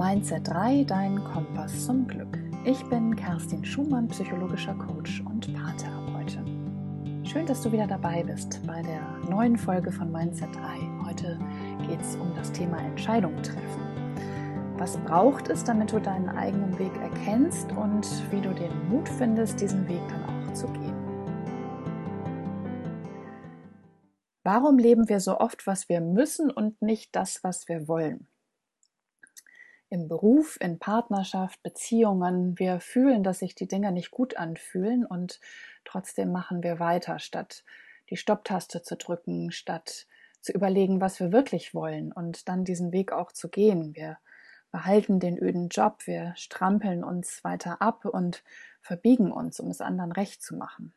Mindset 3, dein Kompass zum Glück. Ich bin Kerstin Schumann, psychologischer Coach und Paartherapeutin. Schön, dass du wieder dabei bist bei der neuen Folge von Mindset 3. Heute geht es um das Thema Entscheidung treffen. Was braucht es, damit du deinen eigenen Weg erkennst und wie du den Mut findest, diesen Weg dann auch zu gehen? Warum leben wir so oft, was wir müssen und nicht das, was wir wollen? Im Beruf, in Partnerschaft, Beziehungen, wir fühlen, dass sich die Dinge nicht gut anfühlen und trotzdem machen wir weiter, statt die Stopptaste zu drücken, statt zu überlegen, was wir wirklich wollen und dann diesen Weg auch zu gehen. Wir behalten den öden Job, wir strampeln uns weiter ab und verbiegen uns, um es anderen recht zu machen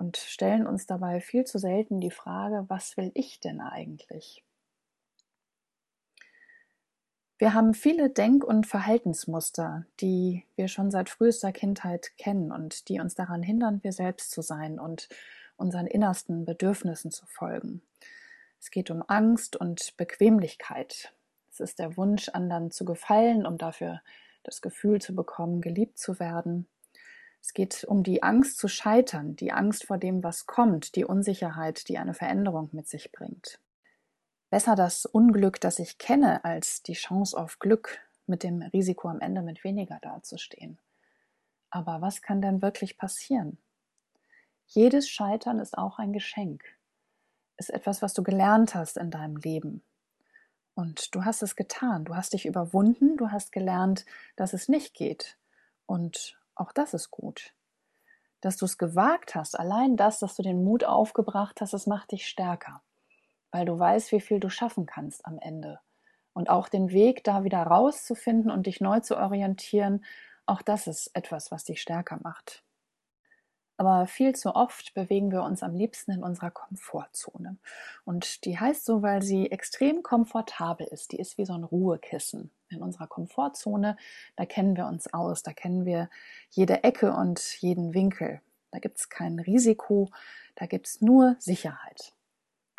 und stellen uns dabei viel zu selten die Frage, was will ich denn eigentlich? Wir haben viele Denk- und Verhaltensmuster, die wir schon seit frühester Kindheit kennen und die uns daran hindern, wir selbst zu sein und unseren innersten Bedürfnissen zu folgen. Es geht um Angst und Bequemlichkeit. Es ist der Wunsch, anderen zu gefallen, um dafür das Gefühl zu bekommen, geliebt zu werden. Es geht um die Angst zu scheitern, die Angst vor dem, was kommt, die Unsicherheit, die eine Veränderung mit sich bringt. Besser das Unglück, das ich kenne, als die Chance auf Glück mit dem Risiko am Ende mit weniger dazustehen. Aber was kann denn wirklich passieren? Jedes Scheitern ist auch ein Geschenk, ist etwas, was du gelernt hast in deinem Leben. Und du hast es getan, du hast dich überwunden, du hast gelernt, dass es nicht geht. Und auch das ist gut. Dass du es gewagt hast, allein das, dass du den Mut aufgebracht hast, das macht dich stärker. Weil du weißt, wie viel du schaffen kannst am Ende. Und auch den Weg da wieder rauszufinden und dich neu zu orientieren, auch das ist etwas, was dich stärker macht. Aber viel zu oft bewegen wir uns am liebsten in unserer Komfortzone. Und die heißt so, weil sie extrem komfortabel ist. Die ist wie so ein Ruhekissen. In unserer Komfortzone, da kennen wir uns aus, da kennen wir jede Ecke und jeden Winkel. Da gibt es kein Risiko, da gibt es nur Sicherheit.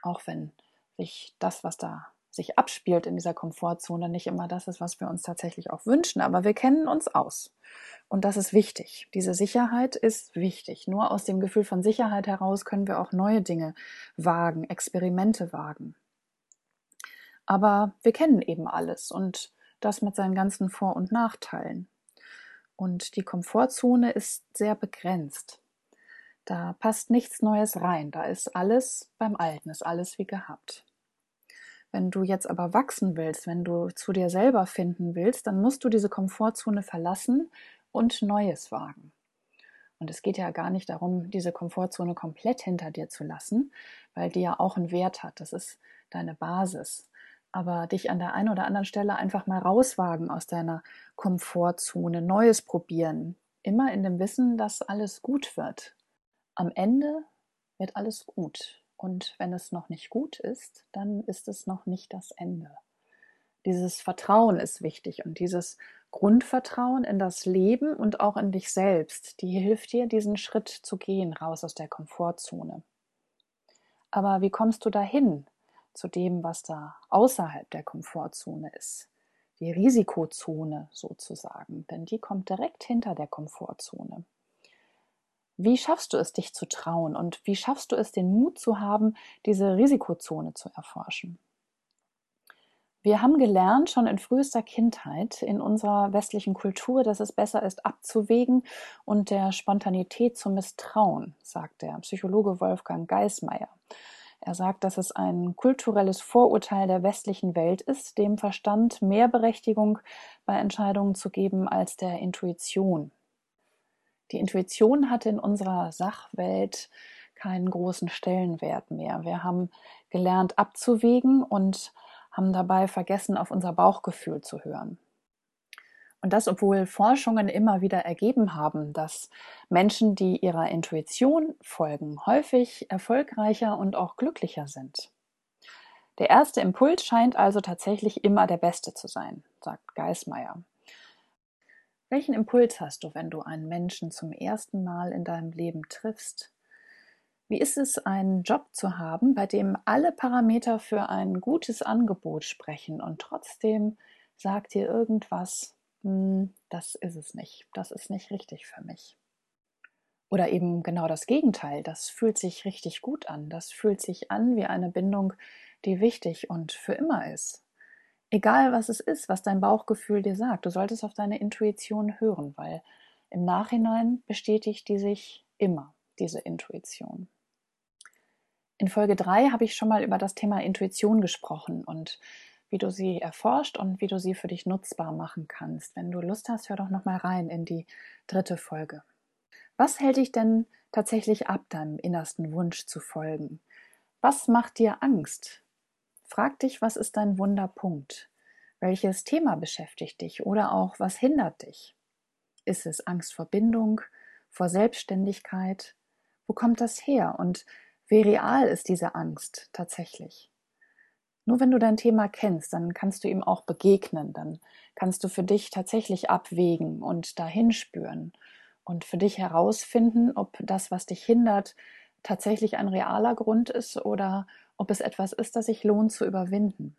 Auch wenn sich das, was da sich abspielt in dieser Komfortzone, nicht immer das ist, was wir uns tatsächlich auch wünschen, aber wir kennen uns aus. Und das ist wichtig. Diese Sicherheit ist wichtig. Nur aus dem Gefühl von Sicherheit heraus können wir auch neue Dinge wagen, Experimente wagen. Aber wir kennen eben alles und das mit seinen ganzen Vor- und Nachteilen. Und die Komfortzone ist sehr begrenzt. Da passt nichts Neues rein. Da ist alles beim Alten, ist alles wie gehabt. Wenn du jetzt aber wachsen willst, wenn du zu dir selber finden willst, dann musst du diese Komfortzone verlassen und Neues wagen. Und es geht ja gar nicht darum, diese Komfortzone komplett hinter dir zu lassen, weil die ja auch einen Wert hat. Das ist deine Basis. Aber dich an der einen oder anderen Stelle einfach mal rauswagen aus deiner Komfortzone, Neues probieren. Immer in dem Wissen, dass alles gut wird. Am Ende wird alles gut. Und wenn es noch nicht gut ist, dann ist es noch nicht das Ende. Dieses Vertrauen ist wichtig und dieses Grundvertrauen in das Leben und auch in dich selbst, die hilft dir, diesen Schritt zu gehen, raus aus der Komfortzone. Aber wie kommst du dahin zu dem, was da außerhalb der Komfortzone ist? Die Risikozone sozusagen, denn die kommt direkt hinter der Komfortzone. Wie schaffst du es, dich zu trauen und wie schaffst du es, den Mut zu haben, diese Risikozone zu erforschen? Wir haben gelernt, schon in frühester Kindheit in unserer westlichen Kultur, dass es besser ist, abzuwägen und der Spontanität zu misstrauen, sagt der Psychologe Wolfgang Geismeier. Er sagt, dass es ein kulturelles Vorurteil der westlichen Welt ist, dem Verstand mehr Berechtigung bei Entscheidungen zu geben als der Intuition. Die Intuition hatte in unserer Sachwelt keinen großen Stellenwert mehr. Wir haben gelernt abzuwägen und haben dabei vergessen, auf unser Bauchgefühl zu hören. Und das, obwohl Forschungen immer wieder ergeben haben, dass Menschen, die ihrer Intuition folgen, häufig erfolgreicher und auch glücklicher sind. Der erste Impuls scheint also tatsächlich immer der beste zu sein, sagt Geismeier. Welchen Impuls hast du, wenn du einen Menschen zum ersten Mal in deinem Leben triffst? Wie ist es, einen Job zu haben, bei dem alle Parameter für ein gutes Angebot sprechen und trotzdem sagt dir irgendwas, hm, das ist es nicht, das ist nicht richtig für mich. Oder eben genau das Gegenteil, das fühlt sich richtig gut an, das fühlt sich an wie eine Bindung, die wichtig und für immer ist. Egal was es ist, was dein Bauchgefühl dir sagt, du solltest auf deine Intuition hören, weil im Nachhinein bestätigt die sich immer, diese Intuition. In Folge 3 habe ich schon mal über das Thema Intuition gesprochen und wie du sie erforscht und wie du sie für dich nutzbar machen kannst. Wenn du Lust hast, hör doch noch mal rein in die dritte Folge. Was hält dich denn tatsächlich ab, deinem innersten Wunsch zu folgen? Was macht dir Angst? Frag dich, was ist dein Wunderpunkt? Welches Thema beschäftigt dich oder auch was hindert dich? Ist es Angst vor Bindung, vor Selbstständigkeit? Wo kommt das her und wie real ist diese Angst tatsächlich? Nur wenn du dein Thema kennst, dann kannst du ihm auch begegnen, dann kannst du für dich tatsächlich abwägen und dahin spüren und für dich herausfinden, ob das, was dich hindert, tatsächlich ein realer Grund ist oder ob es etwas ist, das sich lohnt zu überwinden.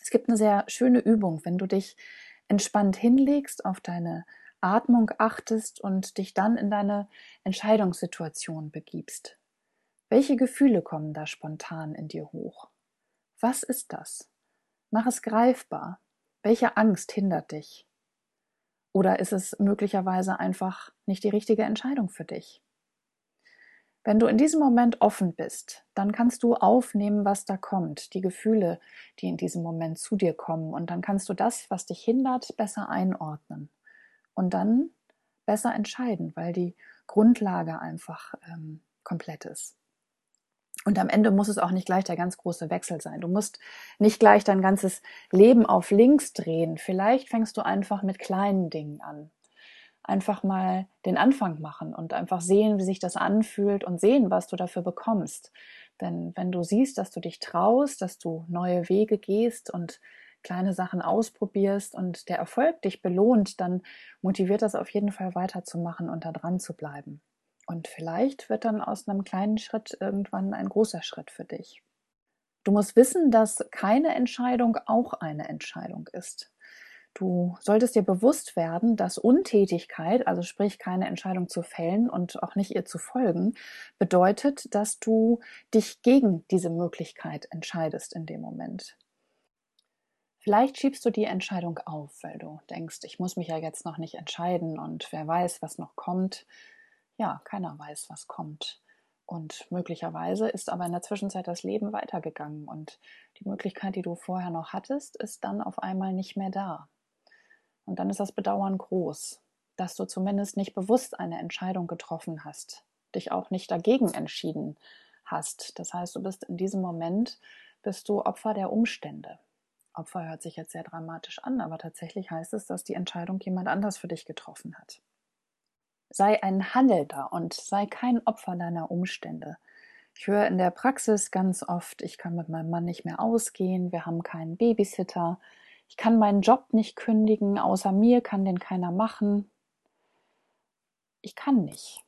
Es gibt eine sehr schöne Übung, wenn du dich entspannt hinlegst, auf deine Atmung achtest und dich dann in deine Entscheidungssituation begibst. Welche Gefühle kommen da spontan in dir hoch? Was ist das? Mach es greifbar. Welche Angst hindert dich? Oder ist es möglicherweise einfach nicht die richtige Entscheidung für dich? Wenn du in diesem Moment offen bist, dann kannst du aufnehmen, was da kommt, die Gefühle, die in diesem Moment zu dir kommen. Und dann kannst du das, was dich hindert, besser einordnen. Und dann besser entscheiden, weil die Grundlage einfach ähm, komplett ist. Und am Ende muss es auch nicht gleich der ganz große Wechsel sein. Du musst nicht gleich dein ganzes Leben auf links drehen. Vielleicht fängst du einfach mit kleinen Dingen an einfach mal den Anfang machen und einfach sehen, wie sich das anfühlt und sehen, was du dafür bekommst. Denn wenn du siehst, dass du dich traust, dass du neue Wege gehst und kleine Sachen ausprobierst und der Erfolg dich belohnt, dann motiviert das auf jeden Fall weiterzumachen und da dran zu bleiben. Und vielleicht wird dann aus einem kleinen Schritt irgendwann ein großer Schritt für dich. Du musst wissen, dass keine Entscheidung auch eine Entscheidung ist. Du solltest dir bewusst werden, dass Untätigkeit, also sprich keine Entscheidung zu fällen und auch nicht ihr zu folgen, bedeutet, dass du dich gegen diese Möglichkeit entscheidest in dem Moment. Vielleicht schiebst du die Entscheidung auf, weil du denkst, ich muss mich ja jetzt noch nicht entscheiden und wer weiß, was noch kommt. Ja, keiner weiß, was kommt. Und möglicherweise ist aber in der Zwischenzeit das Leben weitergegangen und die Möglichkeit, die du vorher noch hattest, ist dann auf einmal nicht mehr da. Und dann ist das Bedauern groß, dass du zumindest nicht bewusst eine Entscheidung getroffen hast, dich auch nicht dagegen entschieden hast. Das heißt, du bist in diesem Moment, bist du Opfer der Umstände. Opfer hört sich jetzt sehr dramatisch an, aber tatsächlich heißt es, dass die Entscheidung jemand anders für dich getroffen hat. Sei ein Handelnder und sei kein Opfer deiner Umstände. Ich höre in der Praxis ganz oft, ich kann mit meinem Mann nicht mehr ausgehen, wir haben keinen Babysitter, ich kann meinen Job nicht kündigen, außer mir kann den keiner machen. Ich kann nicht.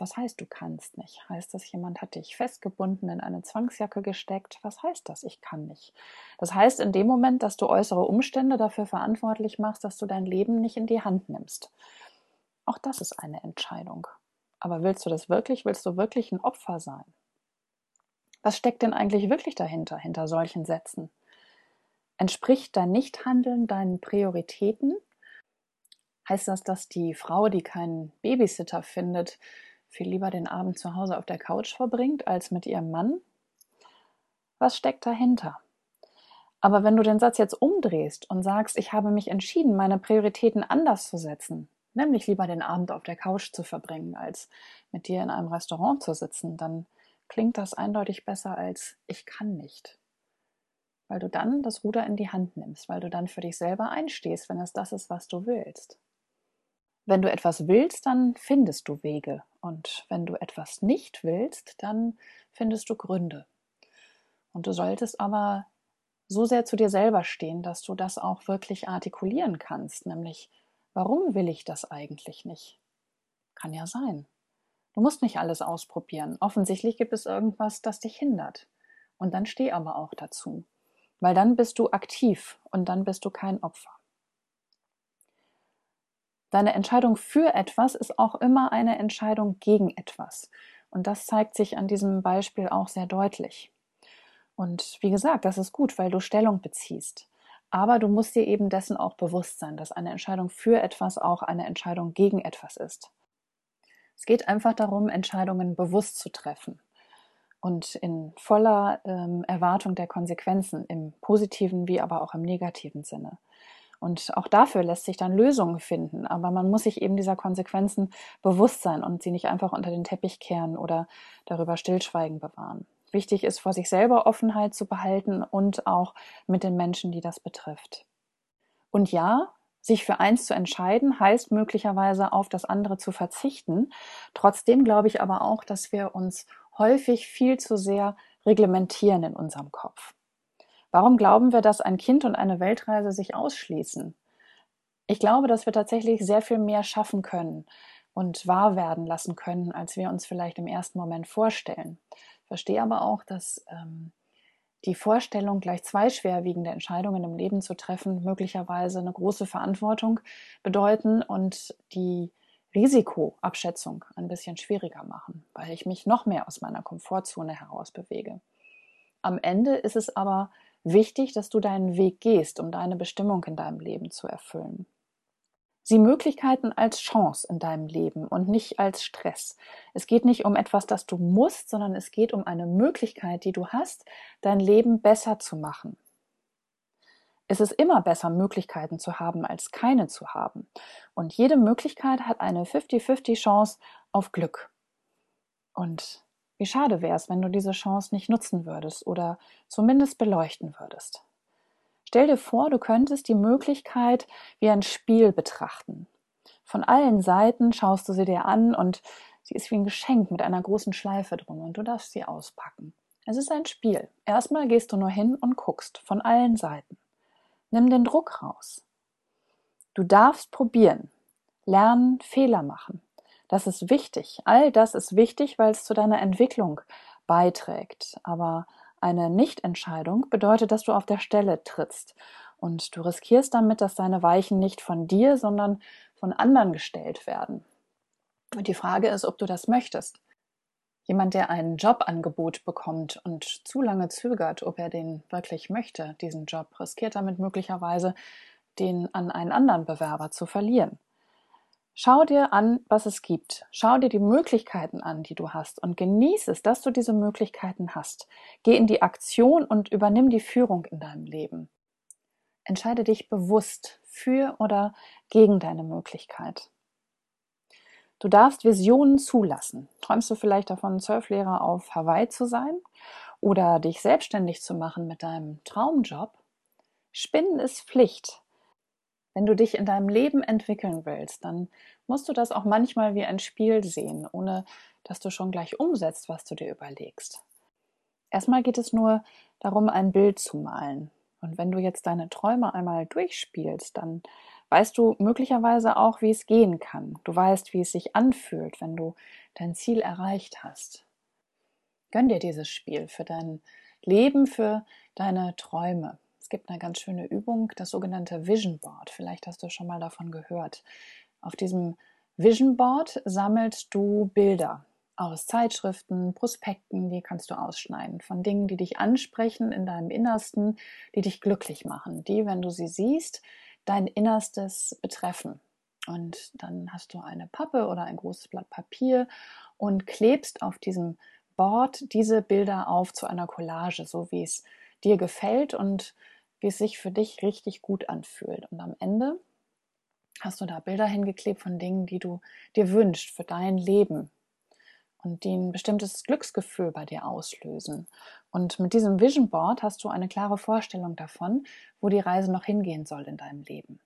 Was heißt, du kannst nicht? Heißt das, jemand hat dich festgebunden in eine Zwangsjacke gesteckt? Was heißt das, ich kann nicht? Das heißt in dem Moment, dass du äußere Umstände dafür verantwortlich machst, dass du dein Leben nicht in die Hand nimmst. Auch das ist eine Entscheidung. Aber willst du das wirklich? Willst du wirklich ein Opfer sein? Was steckt denn eigentlich wirklich dahinter, hinter solchen Sätzen? Entspricht dein Nichthandeln deinen Prioritäten? Heißt das, dass die Frau, die keinen Babysitter findet, viel lieber den Abend zu Hause auf der Couch verbringt als mit ihrem Mann? Was steckt dahinter? Aber wenn du den Satz jetzt umdrehst und sagst, ich habe mich entschieden, meine Prioritäten anders zu setzen, nämlich lieber den Abend auf der Couch zu verbringen, als mit dir in einem Restaurant zu sitzen, dann klingt das eindeutig besser als ich kann nicht weil du dann das Ruder in die Hand nimmst, weil du dann für dich selber einstehst, wenn es das ist, was du willst. Wenn du etwas willst, dann findest du Wege. Und wenn du etwas nicht willst, dann findest du Gründe. Und du solltest aber so sehr zu dir selber stehen, dass du das auch wirklich artikulieren kannst, nämlich, warum will ich das eigentlich nicht? Kann ja sein. Du musst nicht alles ausprobieren. Offensichtlich gibt es irgendwas, das dich hindert. Und dann steh aber auch dazu. Weil dann bist du aktiv und dann bist du kein Opfer. Deine Entscheidung für etwas ist auch immer eine Entscheidung gegen etwas. Und das zeigt sich an diesem Beispiel auch sehr deutlich. Und wie gesagt, das ist gut, weil du Stellung beziehst. Aber du musst dir eben dessen auch bewusst sein, dass eine Entscheidung für etwas auch eine Entscheidung gegen etwas ist. Es geht einfach darum, Entscheidungen bewusst zu treffen und in voller ähm, Erwartung der Konsequenzen, im positiven wie aber auch im negativen Sinne. Und auch dafür lässt sich dann Lösungen finden. Aber man muss sich eben dieser Konsequenzen bewusst sein und sie nicht einfach unter den Teppich kehren oder darüber Stillschweigen bewahren. Wichtig ist, vor sich selber Offenheit zu behalten und auch mit den Menschen, die das betrifft. Und ja, sich für eins zu entscheiden, heißt möglicherweise auf das andere zu verzichten. Trotzdem glaube ich aber auch, dass wir uns häufig viel zu sehr reglementieren in unserem Kopf. Warum glauben wir, dass ein Kind und eine Weltreise sich ausschließen? Ich glaube, dass wir tatsächlich sehr viel mehr schaffen können und wahr werden lassen können, als wir uns vielleicht im ersten Moment vorstellen. Ich verstehe aber auch, dass ähm, die Vorstellung, gleich zwei schwerwiegende Entscheidungen im Leben zu treffen, möglicherweise eine große Verantwortung bedeuten und die Risikoabschätzung ein bisschen schwieriger machen, weil ich mich noch mehr aus meiner Komfortzone heraus bewege. Am Ende ist es aber wichtig, dass du deinen Weg gehst, um deine Bestimmung in deinem Leben zu erfüllen. Sieh Möglichkeiten als Chance in deinem Leben und nicht als Stress. Es geht nicht um etwas, das du musst, sondern es geht um eine Möglichkeit, die du hast, dein Leben besser zu machen. Es ist immer besser, Möglichkeiten zu haben, als keine zu haben. Und jede Möglichkeit hat eine 50-50 Chance auf Glück. Und wie schade wäre es, wenn du diese Chance nicht nutzen würdest oder zumindest beleuchten würdest. Stell dir vor, du könntest die Möglichkeit wie ein Spiel betrachten. Von allen Seiten schaust du sie dir an und sie ist wie ein Geschenk mit einer großen Schleife drum und du darfst sie auspacken. Es ist ein Spiel. Erstmal gehst du nur hin und guckst von allen Seiten. Nimm den Druck raus. Du darfst probieren, lernen, Fehler machen. Das ist wichtig. All das ist wichtig, weil es zu deiner Entwicklung beiträgt. Aber eine Nichtentscheidung bedeutet, dass du auf der Stelle trittst. Und du riskierst damit, dass deine Weichen nicht von dir, sondern von anderen gestellt werden. Und die Frage ist, ob du das möchtest. Jemand, der ein Jobangebot bekommt und zu lange zögert, ob er den wirklich möchte, diesen Job, riskiert damit möglicherweise, den an einen anderen Bewerber zu verlieren. Schau dir an, was es gibt. Schau dir die Möglichkeiten an, die du hast und genieße es, dass du diese Möglichkeiten hast. Geh in die Aktion und übernimm die Führung in deinem Leben. Entscheide dich bewusst für oder gegen deine Möglichkeit. Du darfst Visionen zulassen. Träumst du vielleicht davon, Surflehrer auf Hawaii zu sein oder dich selbstständig zu machen mit deinem Traumjob? Spinnen ist Pflicht. Wenn du dich in deinem Leben entwickeln willst, dann musst du das auch manchmal wie ein Spiel sehen, ohne dass du schon gleich umsetzt, was du dir überlegst. Erstmal geht es nur darum, ein Bild zu malen. Und wenn du jetzt deine Träume einmal durchspielst, dann weißt du möglicherweise auch, wie es gehen kann. Du weißt, wie es sich anfühlt, wenn du dein Ziel erreicht hast. Gönn dir dieses Spiel für dein Leben, für deine Träume gibt eine ganz schöne Übung, das sogenannte Vision Board. Vielleicht hast du schon mal davon gehört. Auf diesem Vision Board sammelst du Bilder aus Zeitschriften, Prospekten, die kannst du ausschneiden, von Dingen, die dich ansprechen in deinem Innersten, die dich glücklich machen, die, wenn du sie siehst, dein Innerstes betreffen. Und dann hast du eine Pappe oder ein großes Blatt Papier und klebst auf diesem Board diese Bilder auf zu einer Collage, so wie es dir gefällt und wie es sich für dich richtig gut anfühlt. Und am Ende hast du da Bilder hingeklebt von Dingen, die du dir wünschst für dein Leben und die ein bestimmtes Glücksgefühl bei dir auslösen. Und mit diesem Vision Board hast du eine klare Vorstellung davon, wo die Reise noch hingehen soll in deinem Leben.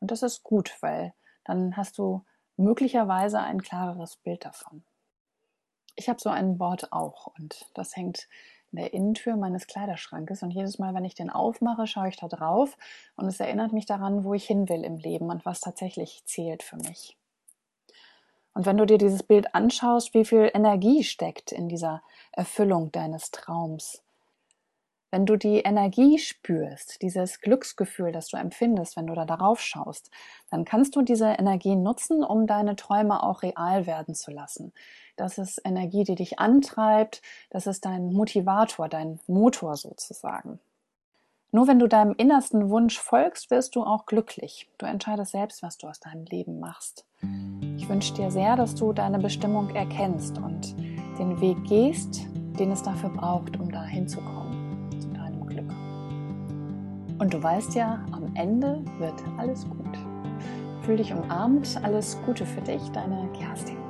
Und das ist gut, weil dann hast du möglicherweise ein klareres Bild davon. Ich habe so ein Board auch und das hängt in der Innentür meines Kleiderschrankes und jedes Mal, wenn ich den aufmache, schaue ich da drauf und es erinnert mich daran, wo ich hin will im Leben und was tatsächlich zählt für mich. Und wenn du dir dieses Bild anschaust, wie viel Energie steckt in dieser Erfüllung deines Traums, Wenn du die Energie spürst, dieses Glücksgefühl, das du empfindest, wenn du da darauf schaust, dann kannst du diese Energie nutzen, um deine Träume auch real werden zu lassen. Das ist Energie, die dich antreibt, das ist dein Motivator, dein Motor sozusagen. Nur wenn du deinem innersten Wunsch folgst, wirst du auch glücklich. Du entscheidest selbst, was du aus deinem Leben machst. Ich wünsche dir sehr, dass du deine Bestimmung erkennst und den Weg gehst, den es dafür braucht, um da hinzukommen, zu deinem Glück. Und du weißt ja, am Ende wird alles gut. Fühl dich umarmt, alles Gute für dich, deine Kerstin.